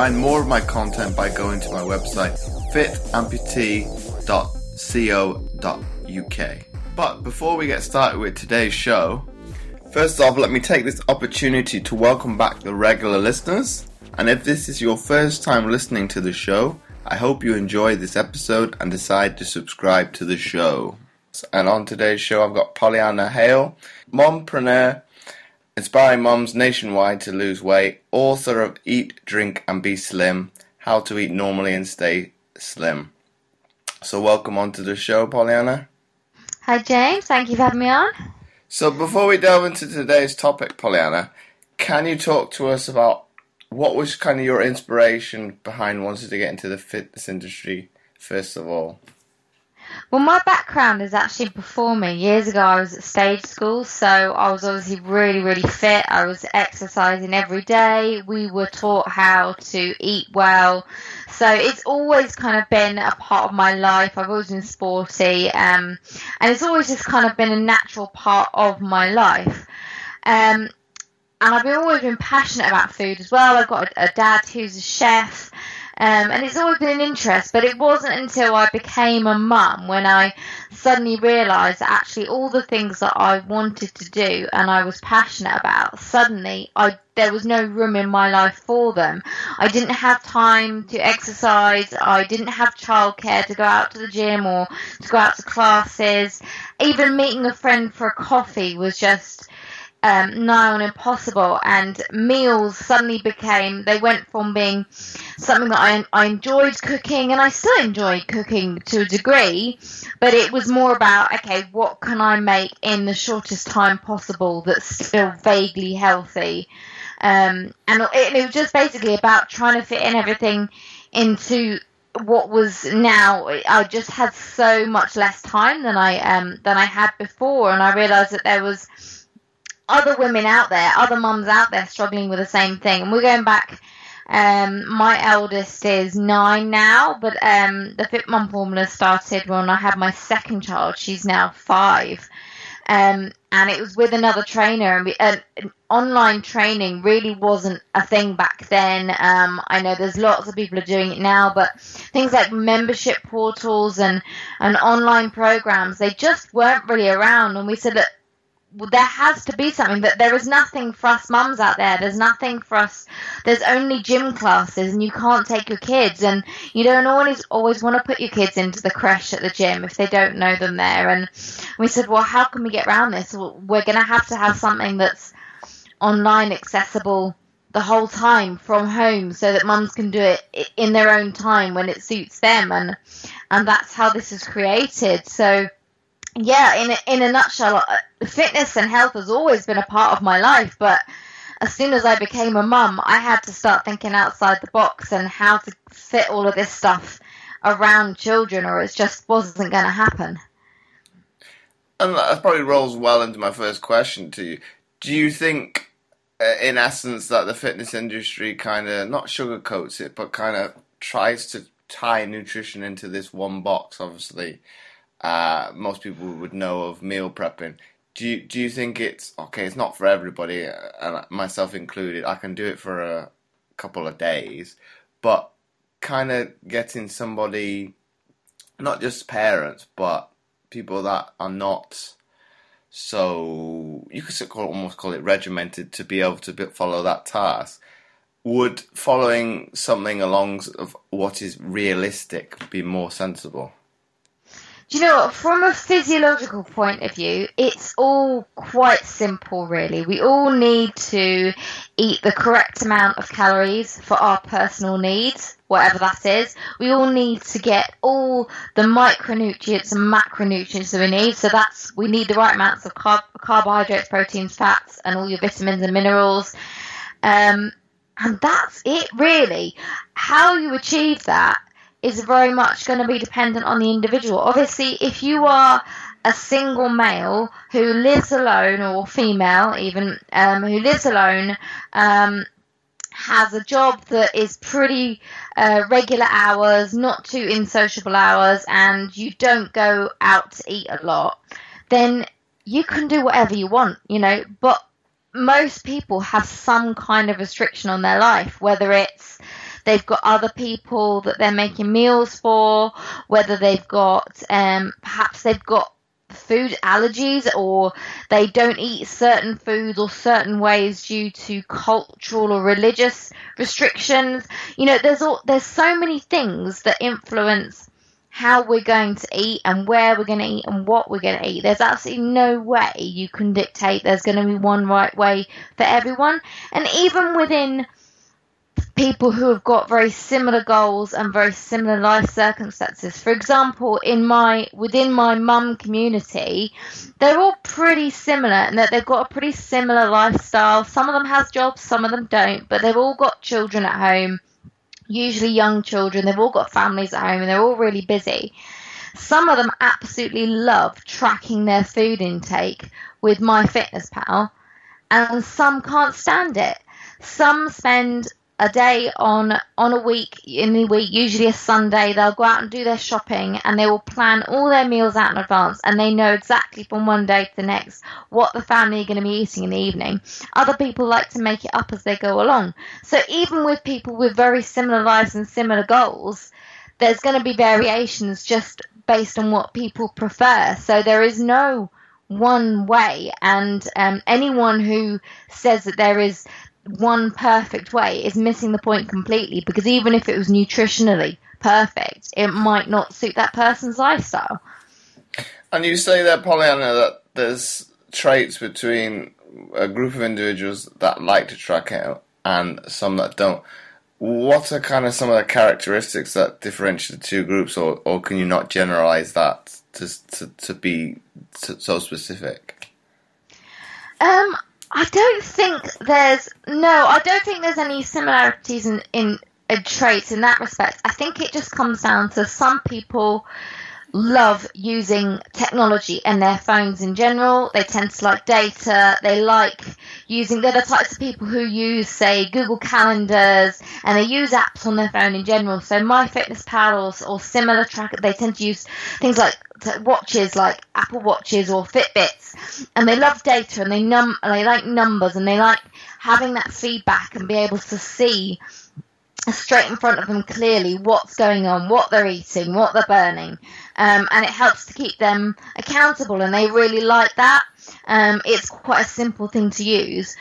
find more of my content by going to my website, fitamputee.co.uk. But before we get started with today's show, first off, let me take this opportunity to welcome back the regular listeners. And if this is your first time listening to the show, I hope you enjoy this episode and decide to subscribe to the show. And on today's show, I've got Pollyanna Hale, mompreneur, inspiring moms nationwide to lose weight, author of Eat, Drink, and Be Slim How to Eat Normally and Stay Slim. So, welcome onto the show, Pollyanna. Hi, James. Thank you for having me on. So, before we delve into today's topic, Pollyanna, can you talk to us about what was kind of your inspiration behind wanting to get into the fitness industry first of all? Well, my background is actually performing. Years ago, I was at stage school, so I was obviously really, really fit. I was exercising every day. We were taught how to eat well. So it's always kind of been a part of my life. I've always been sporty, um, and it's always just kind of been a natural part of my life. Um, and I've always been passionate about food as well. I've got a, a dad who's a chef, um, and it's always been an interest. But it wasn't until I became a mum when I suddenly realised actually all the things that I wanted to do and I was passionate about, suddenly I there was no room in my life for them. I didn't have time to exercise. I didn't have childcare to go out to the gym or to go out to classes. Even meeting a friend for a coffee was just um, nigh on impossible, and meals suddenly became they went from being something that I, I enjoyed cooking, and I still enjoy cooking to a degree, but it was more about okay, what can I make in the shortest time possible that's still vaguely healthy, um, and it, it was just basically about trying to fit in everything into what was now I just had so much less time than I um than I had before. And I realized that there was other women out there, other mums out there struggling with the same thing. And we're going back. Um, my eldest is nine now, but um, the Fit Mum formula started when I had my second child. She's now five. Um, and it was with another trainer, and we, uh, online training really wasn't a thing back then. Um, I know there's lots of people are doing it now, but things like membership portals and and online programs they just weren't really around. And we said there has to be something that there is nothing for us mums out there. There's nothing for us. There's only gym classes and you can't take your kids. And you don't always always want to put your kids into the creche at the gym if they don't know them there. And we said well how can we get around this? We're going to have to have something that's online accessible the whole time from home so that mums can do it in their own time when it suits them. And and that's how this is created. So yeah, in a, in a nutshell, uh, fitness and health has always been a part of my life, but as soon as I became a mum, I had to start thinking outside the box and how to fit all of this stuff around children, or it just wasn't going to happen. And that probably rolls well into my first question to you. Do you think, uh, in essence, that the fitness industry kind of not sugarcoats it, but kind of tries to tie nutrition into this one box? Obviously, uh, most people would know of meal prepping. Do you do you think it's okay? It's not for everybody, uh, and myself included. I can do it for a couple of days, but kind of getting somebody, not just parents, but people that are not so you could call, almost call it regimented to be able to follow that task. Would following something along of what is realistic be more sensible? Do you know what? From a physiological point of view, it's all quite simple, really. We all need to eat the correct amount of calories for our personal needs, whatever that is. We all need to get all the micronutrients and macronutrients that we need. So that's we need the right amounts of carb- carbohydrates, proteins, fats, and all your vitamins and minerals. Um, and that's it, really. How you achieve that is very much going to be dependent on the individual. Obviously, if you are a single male who lives alone or female even um, who lives alone um, has a job that is pretty uh, regular hours, not too insociable hours, and you don't go out to eat a lot, then you can do whatever you want, you know. But most people have some kind of restriction on their life, whether it's they've got other people that they're making meals for, whether they've got um, perhaps they've got food allergies or they don't eat certain foods or certain ways due to cultural or religious restrictions. You know, there's all, there's so many things that influence how we're going to eat and where we're going to eat and what we're going to eat. There's absolutely no way you can dictate there's going to be one right way for everyone. And even within people who have got very similar goals and very similar life circumstances. For example, in my within my mum community, they're all pretty similar and that they've got a pretty similar lifestyle. Some of them have jobs, some of them don't, but they've all got children at home, usually young children. They've all got families at home and they're all really busy. Some of them absolutely love tracking their food intake with MyFitnessPal, and some can't stand it. Some spend a day on on a week in the week, usually a Sunday, they'll go out and do their shopping and they will plan all their meals out in advance and they know exactly from one day to the next what the family are going to be eating in the evening. Other people like to make it up as they go along. So even with people with very similar lives and similar goals, there's going to be variations just based on what people prefer. So there is no one way, and um, anyone who says that there is one perfect way is missing the point completely because even if it was nutritionally perfect, it might not suit that person's lifestyle. And you say there, Pollyanna, that there's traits between a group of individuals that like to track out and some that don't. What are kind of some of the characteristics that differentiate the two groups, or, or can you not generalize that to, to, to be so specific? Um, I don't think there's no. I don't think there's any similarities in in, in traits in that respect. I think it just comes down to some people love using technology and their phones in general. They tend to like data. They like using, they're the types of people who use, say, Google Calendars and they use apps on their phone in general. So MyFitnessPal or, or similar track, they tend to use things like watches like Apple Watches or Fitbits, and they love data and they num they like numbers and they like having that feedback and be able to see straight in front of them clearly what's going on, what they're eating, what they're burning, um, and it helps to keep them accountable. And they really like that. Um, it's quite a simple thing to use.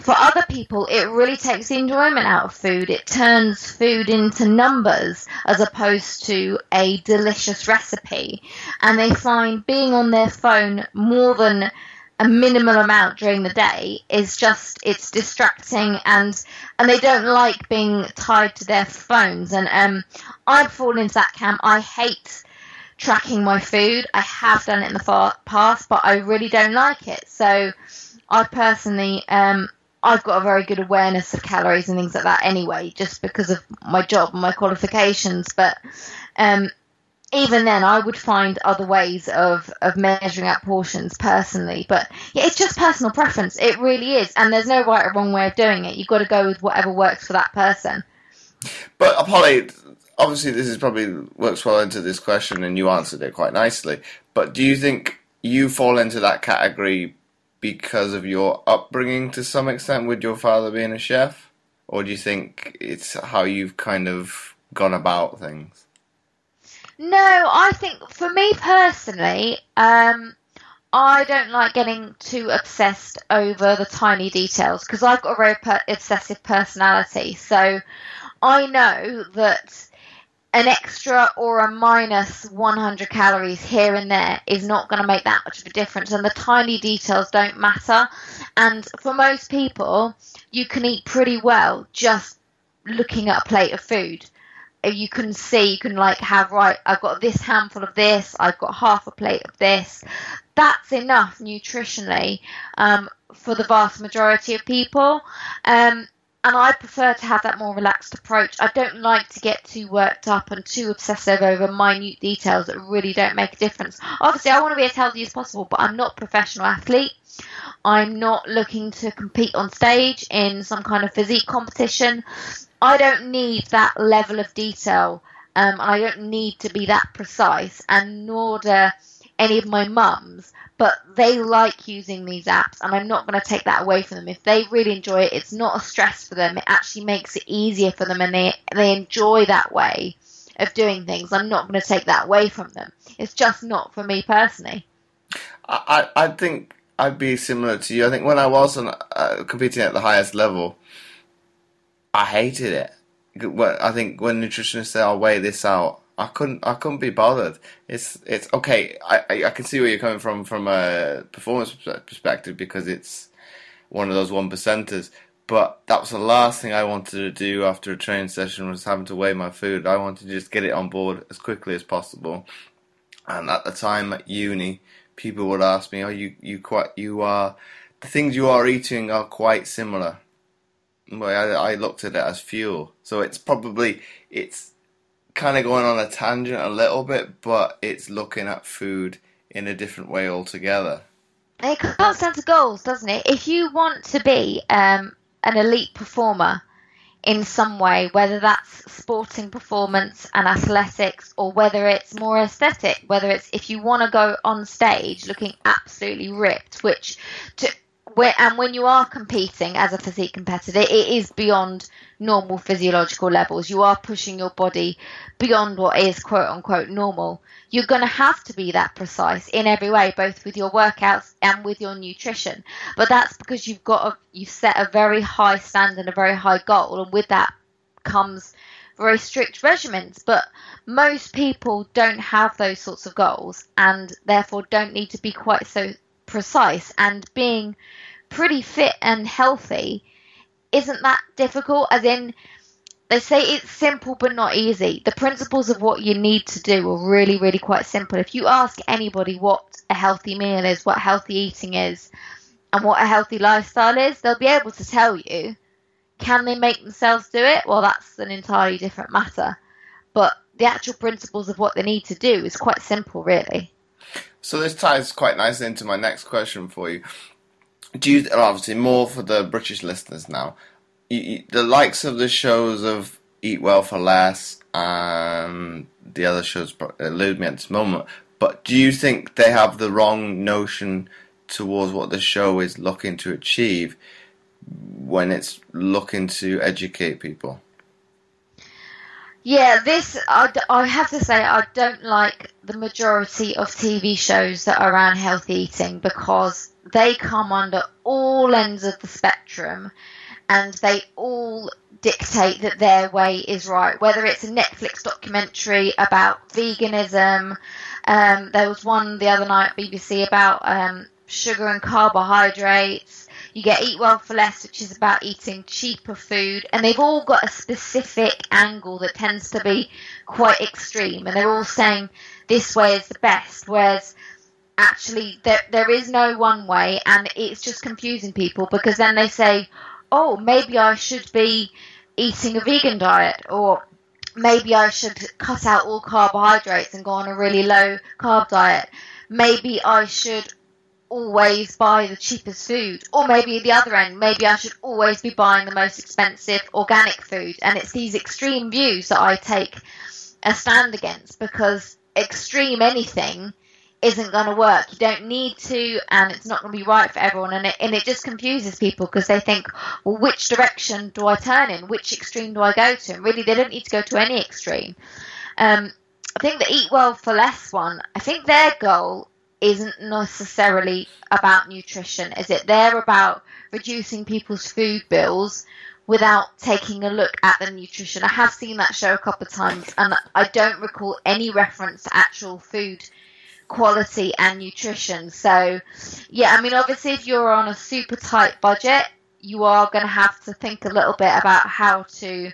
For other people, it really takes the enjoyment out of food. It turns food into numbers as opposed to a delicious recipe. And they find being on their phone more than a minimal amount during the day is just it's distracting and and they don't like being tied to their phones and um I've fallen into that camp. I hate tracking my food. I have done it in the past, but I really don't like it. So I personally um I've got a very good awareness of calories and things like that anyway, just because of my job and my qualifications. But um, even then, I would find other ways of, of measuring out portions personally. But yeah, it's just personal preference. It really is. And there's no right or wrong way of doing it. You've got to go with whatever works for that person. But Polly, obviously, this is probably works well into this question, and you answered it quite nicely. But do you think you fall into that category because of your upbringing to some extent, with your father being a chef? Or do you think it's how you've kind of gone about things? No, I think for me personally, um, I don't like getting too obsessed over the tiny details because I've got a very per- obsessive personality. So I know that an extra or a minus 100 calories here and there is not going to make that much of a difference, and the tiny details don't matter. And for most people, you can eat pretty well just looking at a plate of food you can see, you can like have, right, I've got this handful of this, I've got half a plate of this. That's enough nutritionally um, for the vast majority of people. Um, and I prefer to have that more relaxed approach. I don't like to get too worked up and too obsessive over minute details that really don't make a difference. Obviously, I want to be as healthy as possible, but I'm not a professional athlete. I'm not looking to compete on stage in some kind of physique competition. I don't need that level of detail, um, and I don't need to be that precise, and nor do any of my mums but they like using these apps and I'm not going to take that away from them. If they really enjoy it, it's not a stress for them. It actually makes it easier for them and they, they enjoy that way of doing things. I'm not going to take that away from them. It's just not for me personally. I, I think I'd be similar to you. I think when I was on, uh, competing at the highest level, I hated it. I think when nutritionists say, "I'll weigh this out," I couldn't I couldn't be bothered. It's it's okay. I, I, can see where you're coming from from a performance perspective because it's one of those one percenters. But that was the last thing I wanted to do after a training session was having to weigh my food. I wanted to just get it on board as quickly as possible. And at the time at uni, people would ask me, "Oh, you you quite you are the things you are eating are quite similar." Well, I, I looked at it as fuel, so it's probably it's kind of going on a tangent a little bit, but it's looking at food in a different way altogether. It comes down to goals, doesn't it? If you want to be um, an elite performer in some way, whether that's sporting performance and athletics, or whether it's more aesthetic, whether it's if you want to go on stage looking absolutely ripped, which to, and when you are competing as a physique competitor, it is beyond normal physiological levels. You are pushing your body beyond what is quote unquote normal. You're going to have to be that precise in every way, both with your workouts and with your nutrition. But that's because you've got a, you've set a very high standard, a very high goal, and with that comes very strict regimens. But most people don't have those sorts of goals, and therefore don't need to be quite so precise. And being pretty fit and healthy isn't that difficult. As in, they say it's simple but not easy. The principles of what you need to do are really, really quite simple. If you ask anybody what a healthy meal is, what healthy eating is, and what a healthy lifestyle is, they'll be able to tell you. Can they make themselves do it? Well, that's an entirely different matter. But the actual principles of what they need to do is quite simple, really. So this ties quite nicely into my next question for you do you obviously more for the British listeners now? You, you, the likes of the shows of Eat Well for Less and the other shows uh, elude me at this moment. But do you think they have the wrong notion towards what the show is looking to achieve when it's looking to educate people? Yeah, this I, I have to say I don't like the majority of TV shows that are around healthy eating because they come under all ends of the spectrum and they all dictate that their way is right. Whether it's a Netflix documentary about veganism, um, there was one the other night BBC about um, sugar and carbohydrates. You get Eat Well for Less, which is about eating cheaper food, and they've all got a specific angle that tends to be quite extreme, and they're all saying this way is the best, whereas actually there there is no one way, and it's just confusing people because then they say, oh, maybe I should be eating a vegan diet, or maybe I should cut out all carbohydrates and go on a really low carb diet. Maybe I should always buy the cheapest food. Or maybe the other end, maybe I should always be buying the most expensive organic food. And it's these extreme views that I take a stand against because extreme anything isn't going to work. You don't need to, and it's not going to be right for everyone. And it, and it just confuses people because they think, well, which direction do I turn in? Which extreme do I go to? And really, they don't need to go to any extreme. Um, I think the Eat Well for Less one, I think their goal isn't necessarily about nutrition, is it? They're about reducing people's food bills without taking a look at the nutrition. I have seen that show a couple of times and I don't recall any reference to actual food quality and nutrition. So, yeah, I mean, obviously, if you're on a super tight budget, you are going to have to think a little bit about how to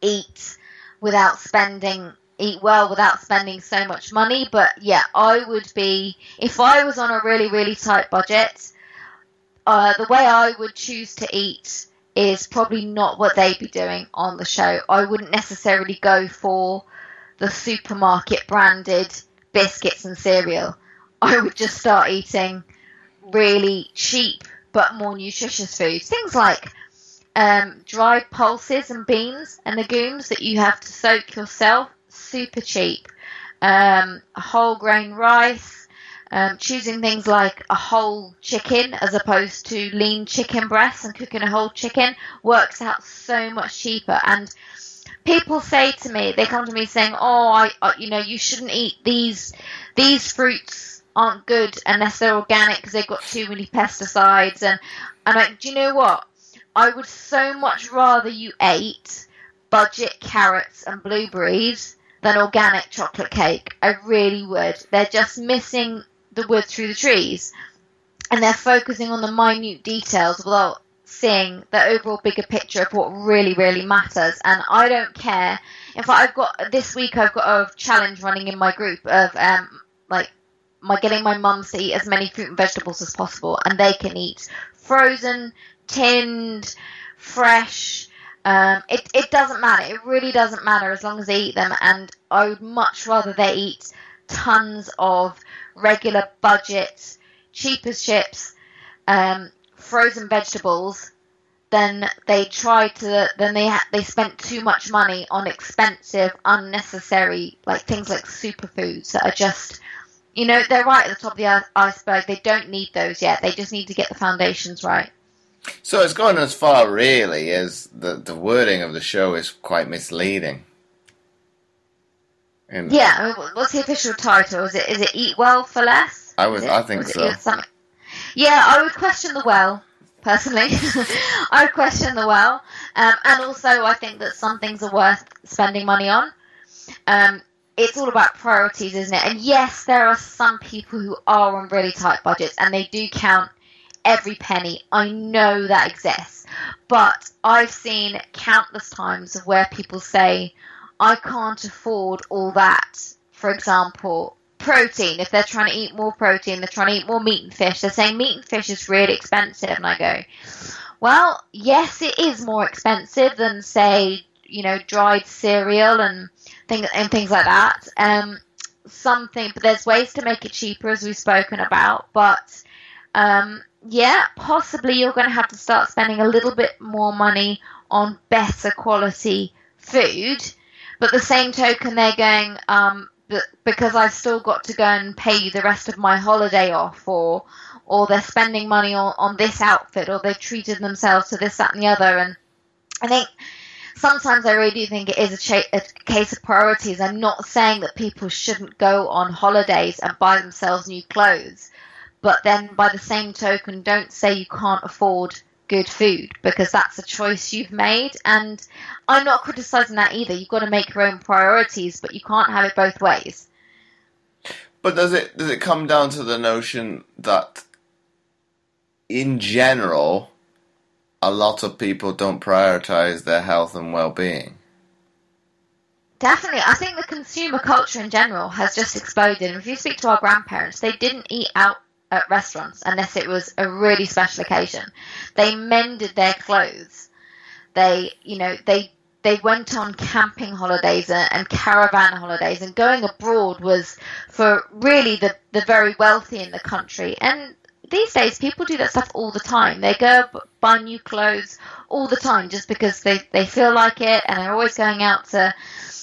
eat without spending eat well without spending so much money but yeah i would be if i was on a really really tight budget uh, the way i would choose to eat is probably not what they'd be doing on the show. I wouldn't necessarily go for the supermarket branded biscuits and cereal. I would just start eating really cheap but more nutritious foods. Things like um, dried pulses and beans and legumes that you have to soak yourself, super cheap. Um, whole grain rice, um, choosing things like a whole chicken as opposed to lean chicken breasts and cooking a whole chicken works out so much cheaper. And people say to me, they come to me saying, "Oh, I, I you know, you shouldn't eat these these fruits aren't good unless they're organic because they've got too many pesticides." And I'm like, do you know what? I would so much rather you ate budget carrots and blueberries than organic chocolate cake. I really would. They're just missing the wood through the trees, and they're focusing on the minute details without seeing the overall bigger picture of what really, really matters. And I don't care. In fact, I've got this week I've got a challenge running in my group of um like my getting my mums to eat as many fruit and vegetables as possible, and they can eat frozen, tinned, fresh. Um, it it doesn't matter. It really doesn't matter as long as they eat them. And I would much rather they eat tons of regular budget, cheap as chips, um, frozen vegetables, then they try to then they ha- they spent too much money on expensive, unnecessary like things like superfoods that are just you know they're right at the top of the iceberg. They don't need those yet. They just need to get the foundations right. So it's gone as far, really, as the the wording of the show is quite misleading. And yeah, I mean, what's the official title? Is it is it Eat Well for Less? I was, I think so. Yeah, I would question the well personally. I would question the well, um, and also I think that some things are worth spending money on. Um, it's all about priorities, isn't it? And yes, there are some people who are on really tight budgets, and they do count every penny. I know that exists, but I've seen countless times where people say I can't afford all that. For example, protein. If they're trying to eat more protein, they're trying to eat more meat and fish. They're saying meat and fish is really expensive, and I go, well, yes, it is more expensive than say, you know, dried cereal and things and things like that. Um, something, but there's ways to make it cheaper, as we've spoken about. But um, yeah, possibly you're going to have to start spending a little bit more money on better quality food but the same token, they're going, um, because I've still got to go and pay the rest of my holiday off, or or they're spending money on, on this outfit, or they've treated themselves to this, that, and the other. And I think sometimes I really do think it is a, cha- a, case of priorities. I'm not saying that people shouldn't go on holidays and buy themselves new clothes, but then by the same token, don't say you can't afford good food because that's a choice you've made. And I'm not criticizing that either. You've got to make your own priorities, but you can't have it both ways. But does it does it come down to the notion that in general a lot of people don't prioritize their health and well-being? Definitely. I think the consumer culture in general has just exploded. And if you speak to our grandparents, they didn't eat out at restaurants unless it was a really special occasion. They mended their clothes. They, you know, they they went on camping holidays and, caravan holidays, and going abroad was for really the the very wealthy in the country. And these days, people do that stuff all the time. They go buy new clothes all the time just because they they feel like it, and they're always going out to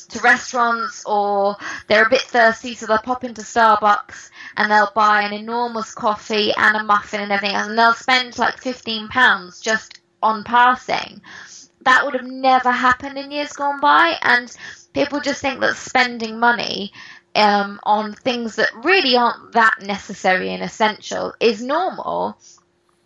to restaurants or they're a bit thirsty, so they'll pop into Starbucks and they'll buy an enormous coffee and a muffin and everything, else, and they'll spend like fifteen pounds just on passing. That would have never happened in years gone by, and people just think that spending money um, on things that really aren't that necessary and essential is normal.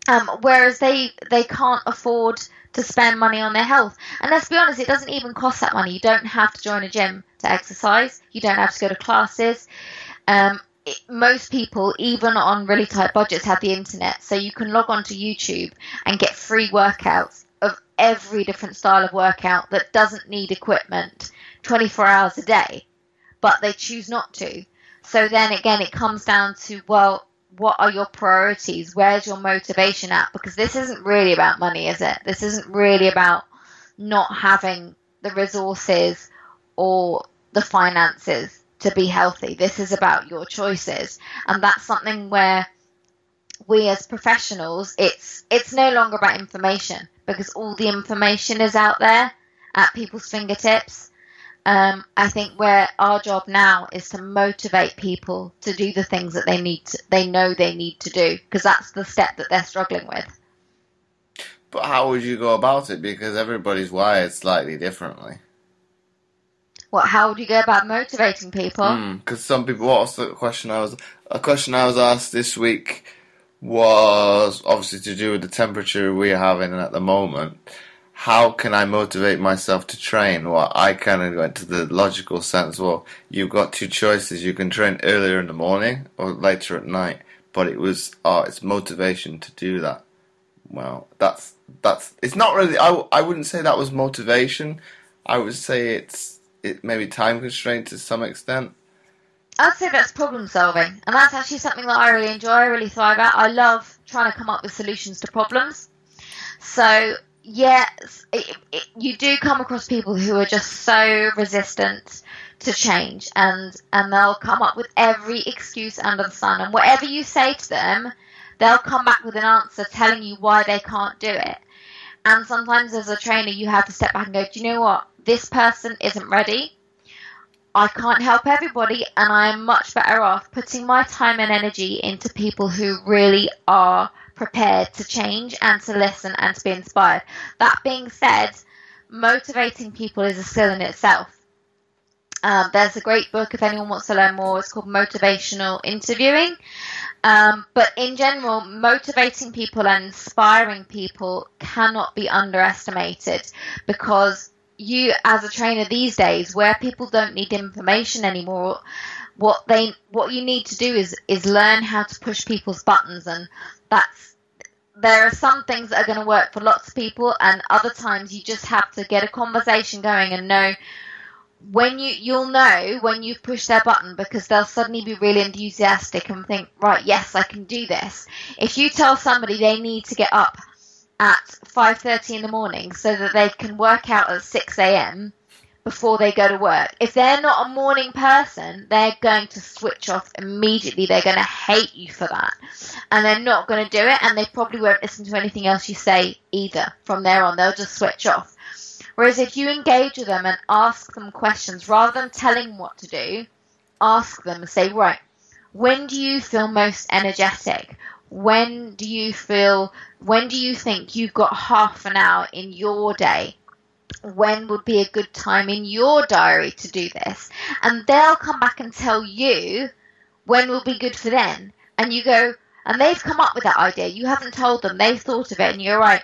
Um, whereas they they can't afford to spend money on their health. And let's be honest, it doesn't even cost that money. You don't have to join a gym to exercise. You don't have to go to classes. Um, most people, even on really tight budgets, have the internet, so you can log on to YouTube and get free workouts of every different style of workout that doesn't need equipment 24 hours a day, but they choose not to. So then again, it comes down to well, what are your priorities? Where's your motivation at? Because this isn't really about money, is it? This isn't really about not having the resources or the finances to be healthy. This is about your choices. And that's something where we as professionals, it's it's no longer about information because all the information is out there at people's fingertips. Um, I think where our job now is to motivate people to do the things that they need, to, they know they need to do, because that's the step that they're struggling with. But how would you go about it? Because everybody's wired slightly differently. What? How would you go about motivating people? Because mm, some people. What was the question I was? A question I was asked this week was obviously to do with the temperature we're having at the moment how can I motivate myself to train? Well, I kind of went to the logical sense. Well, you've got two choices. You can train earlier in the morning or later at night. But it was, oh, it's motivation to do that. Well, that's that's. It's not really. I, I wouldn't say that was motivation. I would say it's it maybe time constraint to some extent. I'd say that's problem solving, and that's actually something that I really enjoy. I really thrive at. I love trying to come up with solutions to problems. So yes, it, it, you do come across people who are just so resistant to change, and and they'll come up with every excuse under the sun, and whatever you say to them, they'll come back with an answer telling you why they can't do it. And sometimes, as a trainer, you have to step back and go, do you know what? This person isn't ready. I can't help everybody, and I am much better off putting my time and energy into people who really are prepared to change and to listen and to be inspired. That being said, motivating people is a skill in itself. Um, there's a great book if anyone wants to learn more. It's called Motivational Interviewing. Um, but in general, motivating people and inspiring people cannot be underestimated because you, as a trainer these days, where people don't need information anymore, what they what you need to do is is learn how to push people's buttons, and that's there are some things that are going to work for lots of people, and other times you just have to get a conversation going and know when you you'll know when you've pushed their button because they'll suddenly be really enthusiastic and think, right, yes, I can do this. If you tell somebody they need to get up at five thirty in the morning so that they can work out at six a.m before they go to work. If they're not a morning person, they're going to switch off immediately. They're going to hate you for that. And they're not going to do it, and they probably won't listen to anything else you say either from there on. They'll just switch off. Whereas if you engage with them and ask them questions, rather than telling them what to do, ask them and say, right, when do you feel most energetic? When do you feel, when do you think you've got half an hour in your day when would be a good time in your diary to do this? And they'll come back and tell you when will be good for them. And you go, and they've come up with that idea. You haven't told them, they've thought of it, and you're right.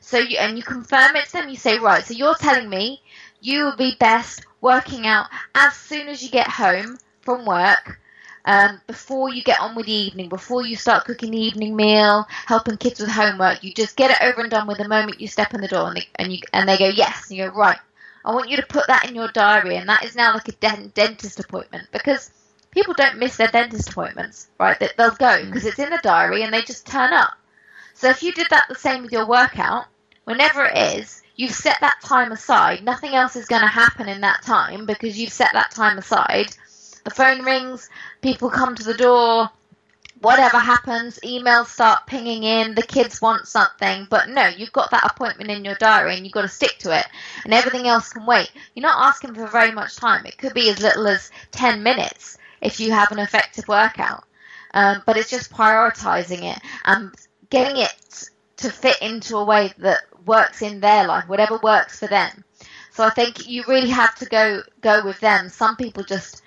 So you, and you confirm it to them, you say, right, so you're telling me you will be best working out as soon as you get home from work um, before you get on with the evening, before you start cooking the evening meal, helping kids with homework, you just get it over and done with the moment you step in the door, and they, and you and they go yes, and you go right. I want you to put that in your diary, and that is now like a dentist appointment because people don't miss their dentist appointments, right? That they'll go because mm. it's in the diary and they just turn up. So if you did that the same with your workout, whenever it is, you've set that time aside. Nothing else is going to happen in that time because you've set that time aside the phone rings, people come to the door, whatever happens, emails start pinging in, the kids want something, but no, you've got that appointment in your diary and you've got to stick to it, and everything else can wait. You're not asking for very much time. It could be as little as 10 minutes if you have an effective workout. Um, but it's just prioritizing it and getting it to fit into a way that works in their life, whatever works for them. So I think you really have to go go with them. Some people just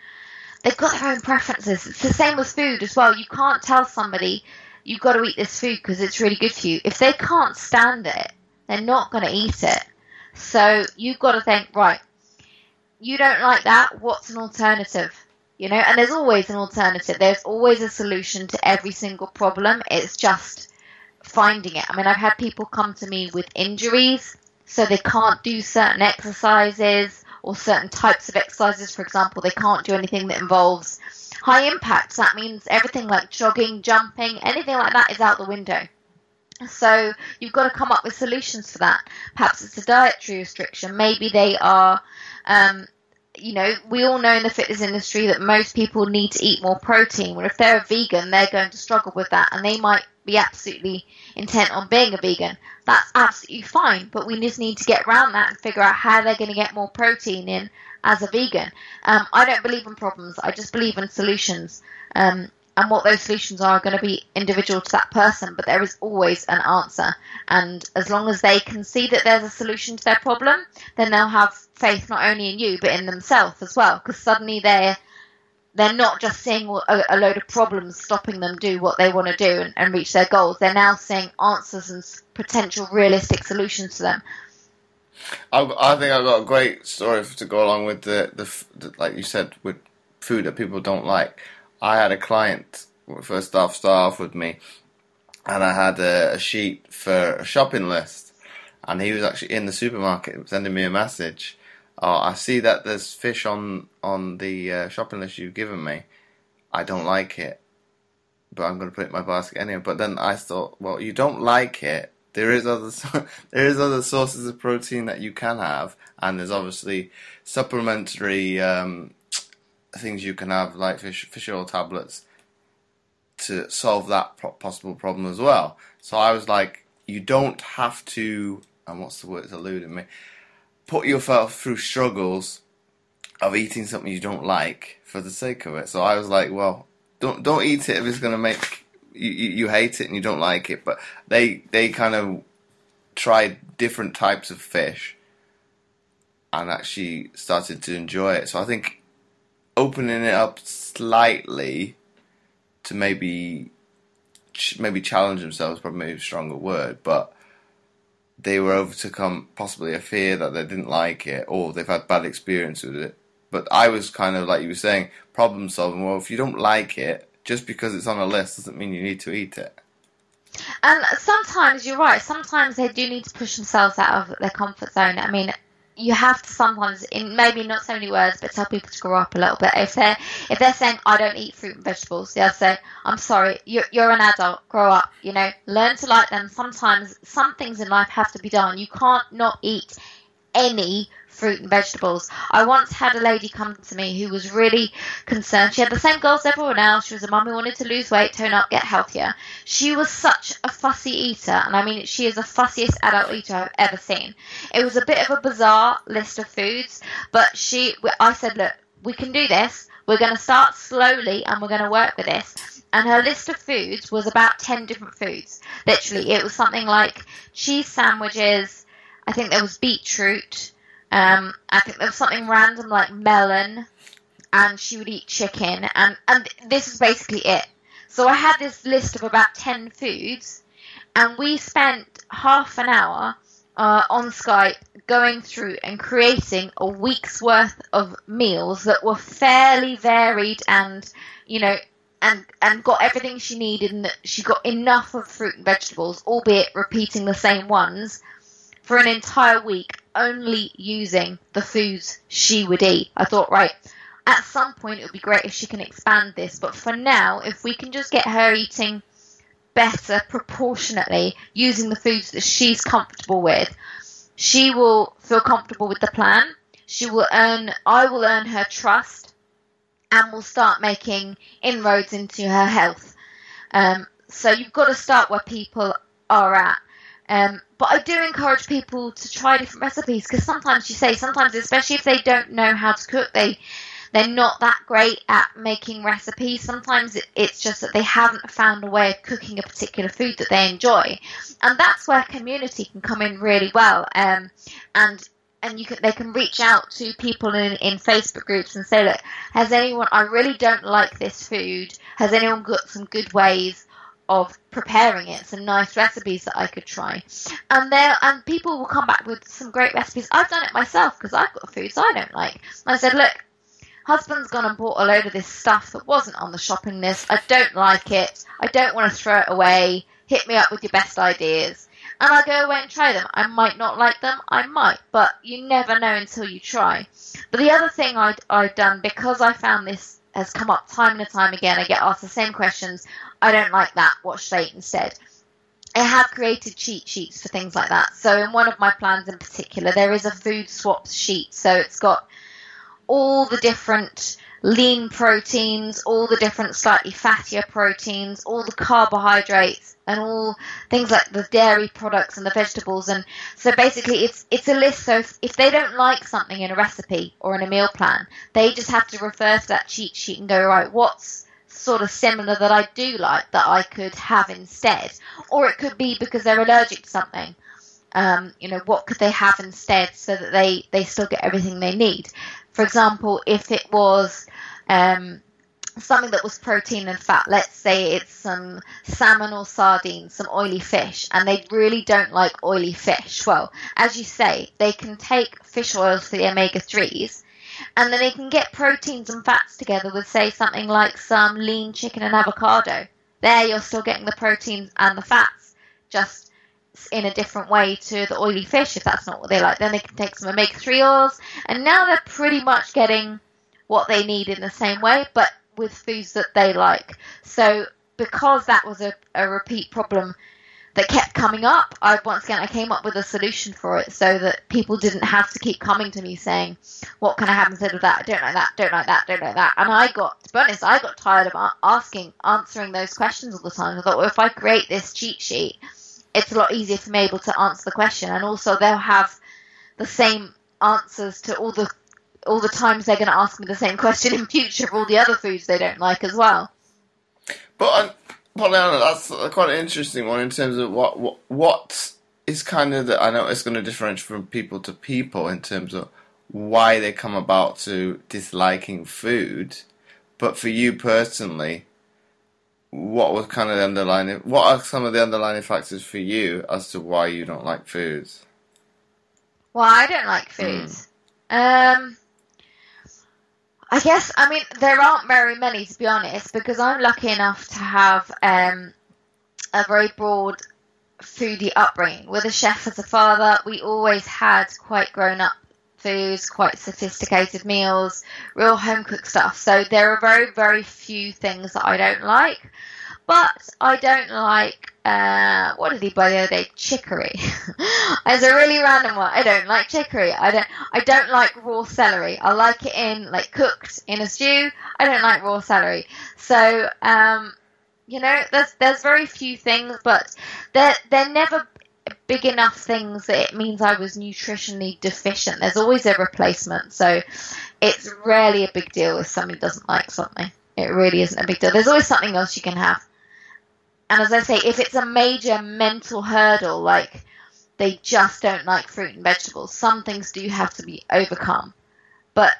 they've got their own preferences. It's the same with food as well. You can't tell somebody you've got to eat this food because it's really good for you. If they can't stand it, they're not going to eat it. So you've got to think, right, you don't like that. What's an alternative? You know, and there's always an alternative. There's always a solution to every single problem. It's just finding it. I mean, I've had people come to me with injuries, so they can't do certain exercises or certain types of exercises. For example, they can't do anything that involves high impact. That means everything like jogging, jumping, anything like that is out the window. So you've got to come up with solutions for that. Perhaps it's a dietary restriction. Maybe they are, um, you know, we all know in the fitness industry that most people need to eat more protein. Well, if they're a vegan, they're going to struggle with that, and they might be absolutely intent on being a vegan. That's absolutely fine, but we just need to get around that and figure out how they're going to get more protein in as a vegan. Um, I don't believe in problems. I just believe in solutions. Um, and what those solutions are, are going to be individual to that person, but there is always an answer. And as long as they can see that there's a solution to their problem, then they'll have faith not only in you but in themselves as well, because suddenly they're they're not just seeing a, a, load of problems stopping them do what they want to do and, and reach their goals. They're now seeing answers and potential realistic solutions to them. I, I think I've got a great story to go along with the, the, the like you said with food that people don't like. I had a client off start off with me, and I had a, a, sheet for a shopping list, and he was actually in the supermarket sending me a message. Oh, I see that there's fish on on the uh, shopping list you've given me. I don't like it, but I'm going to put it in my basket anyway. But then I thought, well, you don't like it. There is other there is other sources of protein that you can have, and there's obviously supplementary um, things you can have, like fish, fish oil tablets, to solve that possible problem as well. So I was like, you don't have to, and what's the word that's eluding me, put yourself through struggles of eating something you don't like for the sake of it. So I was like, well, don't don't eat it if it's to make you, you, you hate it and you don't like it. But they they kind of tried different types of fish and actually started to enjoy it. So I think opening it up slightly to maybe maybe challenge themselves, probably maybe a stronger word, but they were overcome possibly a fear that they didn't like it or they've had bad experience with it. But I was kind of like you were saying, problem solving. Well, if you don't like it, just because it's on a list doesn't mean you need to eat it. And sometimes you're right. Sometimes they do need to push themselves out of their comfort zone. I mean, you have to sometimes, in maybe not so many words, but tell people to grow up a little bit. If they're if they're saying I don't eat fruit and vegetables, they'll say I'm sorry, you're you're an adult, grow up. You know, learn to like them. Sometimes some things in life have to be done. You can't not eat any fruit and vegetables. I once had a lady come to me who was really concerned. She had the same goals as everyone else. She was a mum who wanted to lose weight, tone up, get healthier. She was such a fussy eater, and I mean, she is the fussiest adult eater I've ever seen. It was a bit of a bizarre list of foods, but she, I said, look, we can do this. We're going to start slowly and we're going to work with this. And her list of foods was about 10 different foods. Literally, it was something like cheese sandwiches, I think there was beetroot, um, I think there was something random like melon, and she would eat chicken, and and this is basically it. So I had this list of about ten foods, and we spent half an hour uh, on Skype going through and creating a week's worth of meals that were fairly varied and you know and and got everything she needed and she got enough of fruit and vegetables albeit repeating the same ones for an entire week only using the foods she would eat. I thought, right, at some point it would be great if she can expand this, but for now, if we can just get her eating better proportionately using the foods that she's comfortable with, she will feel comfortable with the plan. She will earn, I will earn her trust, and will start making inroads into her health. Um, so you've got to start where people are at. Um, but I do encourage people to try different recipes because sometimes you say, sometimes especially if they don't know how to cook, they they're not that great at making recipes. Sometimes it, it's just that they haven't found a way of cooking a particular food that they enjoy, and that's where community can come in really well. Um, and and you can they can reach out to people in, in Facebook groups and say, look, has anyone? I really don't like this food. Has anyone got some good ways of preparing it, some nice recipes that I could try. And there, and people will come back with some great recipes. I've done it myself because I've got foods I don't like. And I said, look, husband's gone and bought a load of this stuff that wasn't on the shopping list. I don't like it. I don't want to throw it away. Hit me up with your best ideas. And I'll go away and try them. I might not like them. I might, but you never know until you try. But the other thing I'd, I've done, because I found this has come up time and time again, I get asked the same questions. I don't like that. I eat instead? I have created cheat sheets for things like that. So in one of my plans in particular, there is a food swap sheet. So it's got all the different lean proteins, all the different slightly fattier proteins, all the carbohydrates, and all things like the dairy products and the vegetables. And so basically, it's it's a list. So if, if they don't like something in a recipe or in a meal plan, they just have to refer to that cheat sheet and go right. What's sort of similar that I do like that I could have instead, or it could be because they're allergic to something. Um, you know, what could they have instead so that they they still get everything they need? For example, if it was um, something that was protein and fat, let's say it's some salmon or sardines, some oily fish, and they really don't like oily fish. Well, as you say, they can take fish oils for the omega 3s, and then they can get proteins and fats together with, say, something like some lean chicken and avocado. There, you're still getting the proteins and the fats, just in a different way to the oily fish if that's not what they like. Then they can take some omega 3 oils, and now they're pretty much getting what they need in the same way, but with foods that they like. So, because that was a, a repeat problem that kept coming up, I once again I came up with a solution for it so that people didn't have to keep coming to me saying, "What can I have instead of that? I don't like that. Don't like that. Don't like that." And I got, to be honest, I got tired of asking, answering those questions all the time. I thought, well, if I create this cheat sheet it's a lot easier for me able to answer the question, and also they'll have the same answers to all the all the times they're going to ask me the same question in future of all the other foods they don't like as well. But um, Pollyanna, that's quite an interesting one in terms of what what, what is kind of the, I know it's going to differentiate from people to people in terms of why they come about to disliking food. But for you personally, what was kind of the underlying? What are some of the underlying factors for you as to why you don't like foods? Well, I don't like hmm. foods. Mm. Um, I guess I mean there aren't very many to be honest, because I'm lucky enough to have um, a very broad foodie upbringing. With a chef as a father, we always had quite grown up foods, quite sophisticated meals, real home cooked stuff. So there are very, very few things that I don't like. But I don't like, uh, what did he buy the other day? Chicory. it's a really random one. I don't like chicory. I don't, I don't like raw celery. I like it in, like, cooked in a stew. I don't like raw celery. So, um, you know, there's, there's very few things, but they're, they're never big enough things that it means I was nutritionally deficient. There's always a replacement, so it's rarely a big deal if somebody doesn't like something. It really isn't a big deal. There's always something else you can have. And as I say, if it's a major mental hurdle, like they just don't like fruit and vegetables, some things do have to be overcome. But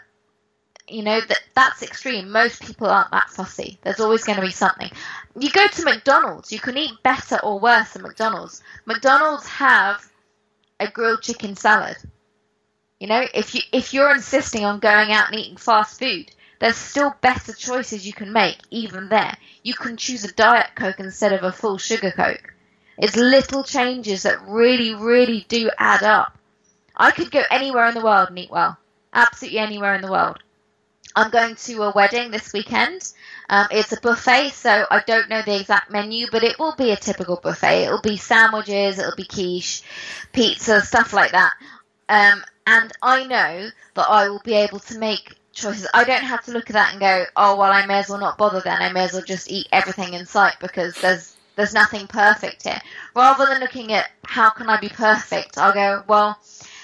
you know that that's extreme. Most people aren't that fussy. There's always going to be something. You go to McDonald's, you can eat better or worse than McDonald's. McDonald's have a grilled chicken salad. You know, if you if you're insisting on going out and eating fast food, there's still better choices you can make even there. You can choose a diet coke instead of a full sugar coke. It's little changes that really, really do add up. I could go anywhere in the world and eat well. Absolutely anywhere in the world. I'm going to a wedding this weekend. Um, it's a buffet, so I don't know the exact menu, but it will be a typical buffet. It'll be sandwiches, it'll be quiche, pizza, stuff like that. Um, and I know that I will be able to make choices. I don't have to look at that and go, oh well, I may as well not bother then. I may as well just eat everything in sight because there's there's nothing perfect here. Rather than looking at how can I be perfect, I'll go, well,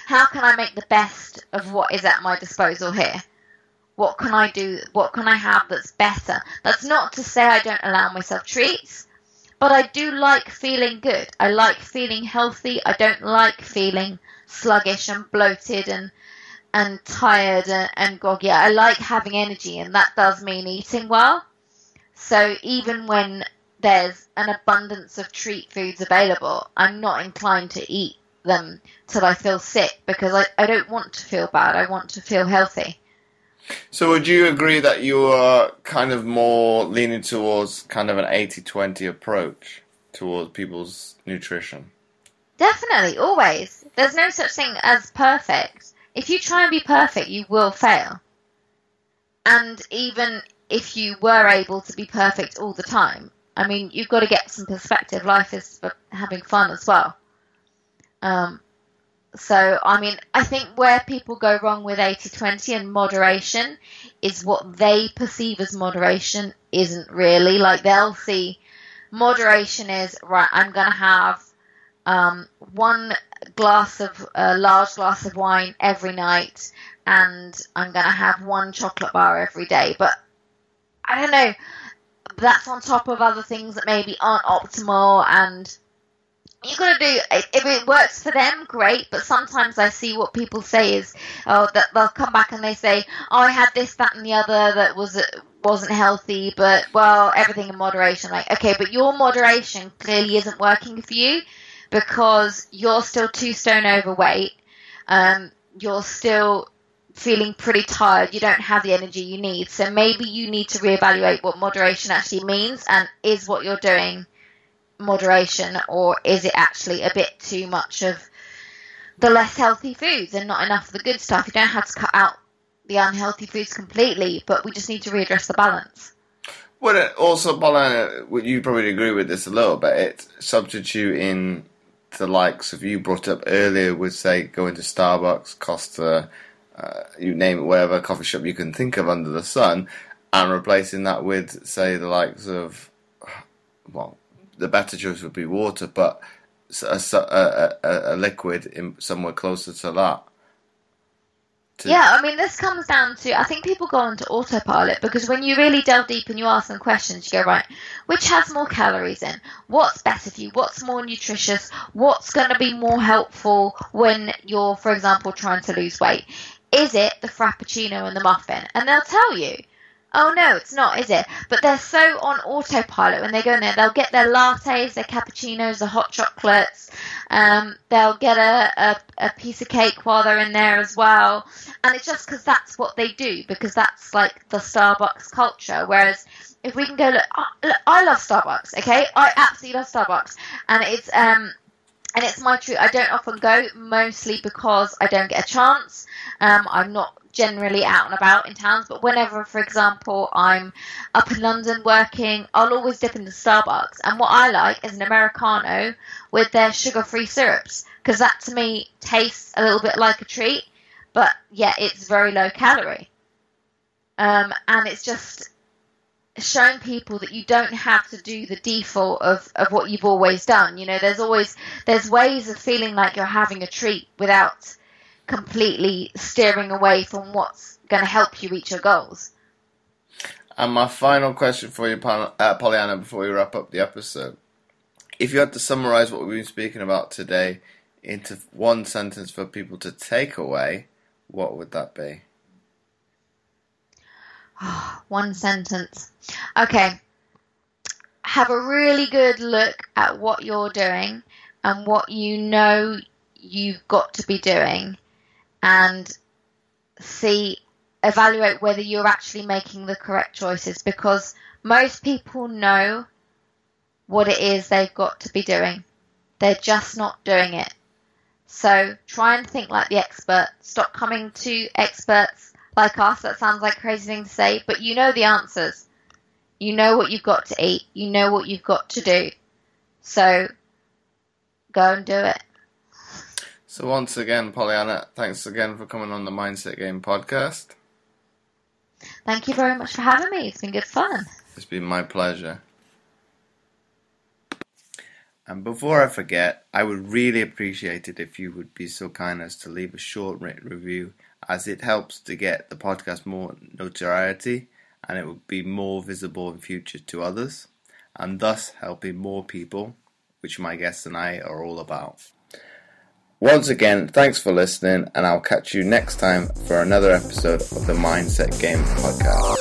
how can I make the best of what is at my disposal here? What can I do? What can I have that's better? That's not to say I don't allow myself treats, but I do like feeling good. I like feeling healthy. I don't like feeling sluggish and bloated and and tired and, and groggy. I like having energy, and that does mean eating well. So even when there's an abundance of treat foods available, I'm not inclined to eat them till I feel sick because I, I don't want to feel bad. I want to feel healthy. So would you agree that you are kind of more leaning towards kind of an 80-20 approach towards people's nutrition? Definitely, always. There's no such thing as perfect. If you try and be perfect, you will fail. And even if you were able to be perfect all the time, I mean, you've got to get some perspective. Life is for having fun as well. Um, so, I mean, I think where people go wrong with 80 20 and moderation is what they perceive as moderation isn't really. Like, they'll see moderation is, right, I'm going to have um, one glass of, a large glass of wine every night and I'm going to have one chocolate bar every day. But I don't know, that's on top of other things that maybe aren't optimal and you got to do if it works for them great but sometimes i see what people say is oh that they'll come back and they say oh i had this that and the other that was wasn't healthy but well everything in moderation like okay but your moderation clearly isn't working for you because you're still two stone overweight um, you're still feeling pretty tired, you don't have the energy you need. So maybe you need to reevaluate what moderation actually means and is what you're doing moderation or is it actually a bit too much of the less healthy foods and not enough of the good stuff? You don't have to cut out the unhealthy foods completely, but we just need to readdress the balance. Well, also, Pollyanna, you probably agree with this a little bit. Substituting the likes of you brought up earlier with, say, going to Starbucks, Costa, uh, you name it, whatever coffee shop you can think of under the sun, and replacing that with, say, the likes of, well, the better choice would be water, but a, a, a, liquid in somewhere closer to that. Yeah, I mean, this comes down to I think people go into autopilot because when you really delve deep and you ask them questions, you go right, which has more calories in? What's better for you? What's more nutritious? What's going to be more helpful when you're, for example, trying to lose weight? Is it the frappuccino and the muffin? And they'll tell you. Oh no, it's not, is it? But they're so on autopilot when they go in there. They'll get their lattes, their cappuccinos, the hot chocolates. Um, they'll get a, a, a, piece of cake while they're in there as well. And it's just because that's what they do, because that's like the Starbucks culture. Whereas if we can go, look, I, look, I love Starbucks, okay? I absolutely love Starbucks. And it's, um, and it's my truth. I don't often go, mostly because I don't get a chance. Um, I'm not generally out and about in towns, but whenever, for example, I'm up in London working, I'll always dip into Starbucks. And what I like is an Americano with their sugar free syrups, because that to me tastes a little bit like a treat, but yeah, it's very low calorie. Um, and it's just showing people that you don't have to do the default of, of what you've always done. You know, there's always there's ways of feeling like you're having a treat without completely steering away from what's going to help you reach your goals. And my final question for you, uh, Pollyanna, before we wrap up the episode. If you had to summarize what we've been speaking about today into one sentence for people to take away, what would that be? one sentence. Okay. Have a really good look at what you're doing and what you know you've got to be doing and see evaluate whether you're actually making the correct choices because most people know what it is they've got to be doing. They're just not doing it. So try and think like the expert. Stop coming to experts like us. That sounds like a crazy thing to say, but you know the answers. You know what you've got to eat. You know what you've got to do. So go and do it. So once again, Pollyanna, thanks again for coming on the Mindset Game podcast. Thank you very much for having me. It's been good fun. It's been my pleasure. And before I forget, I would really appreciate it if you would be so kind as to leave a short written review, as it helps to get the podcast more notoriety and it will be more visible in future to others and thus helping more people, which my guests and I are all about. Once again, thanks for listening, and I'll catch you next time for another episode of the Mindset Game Podcast.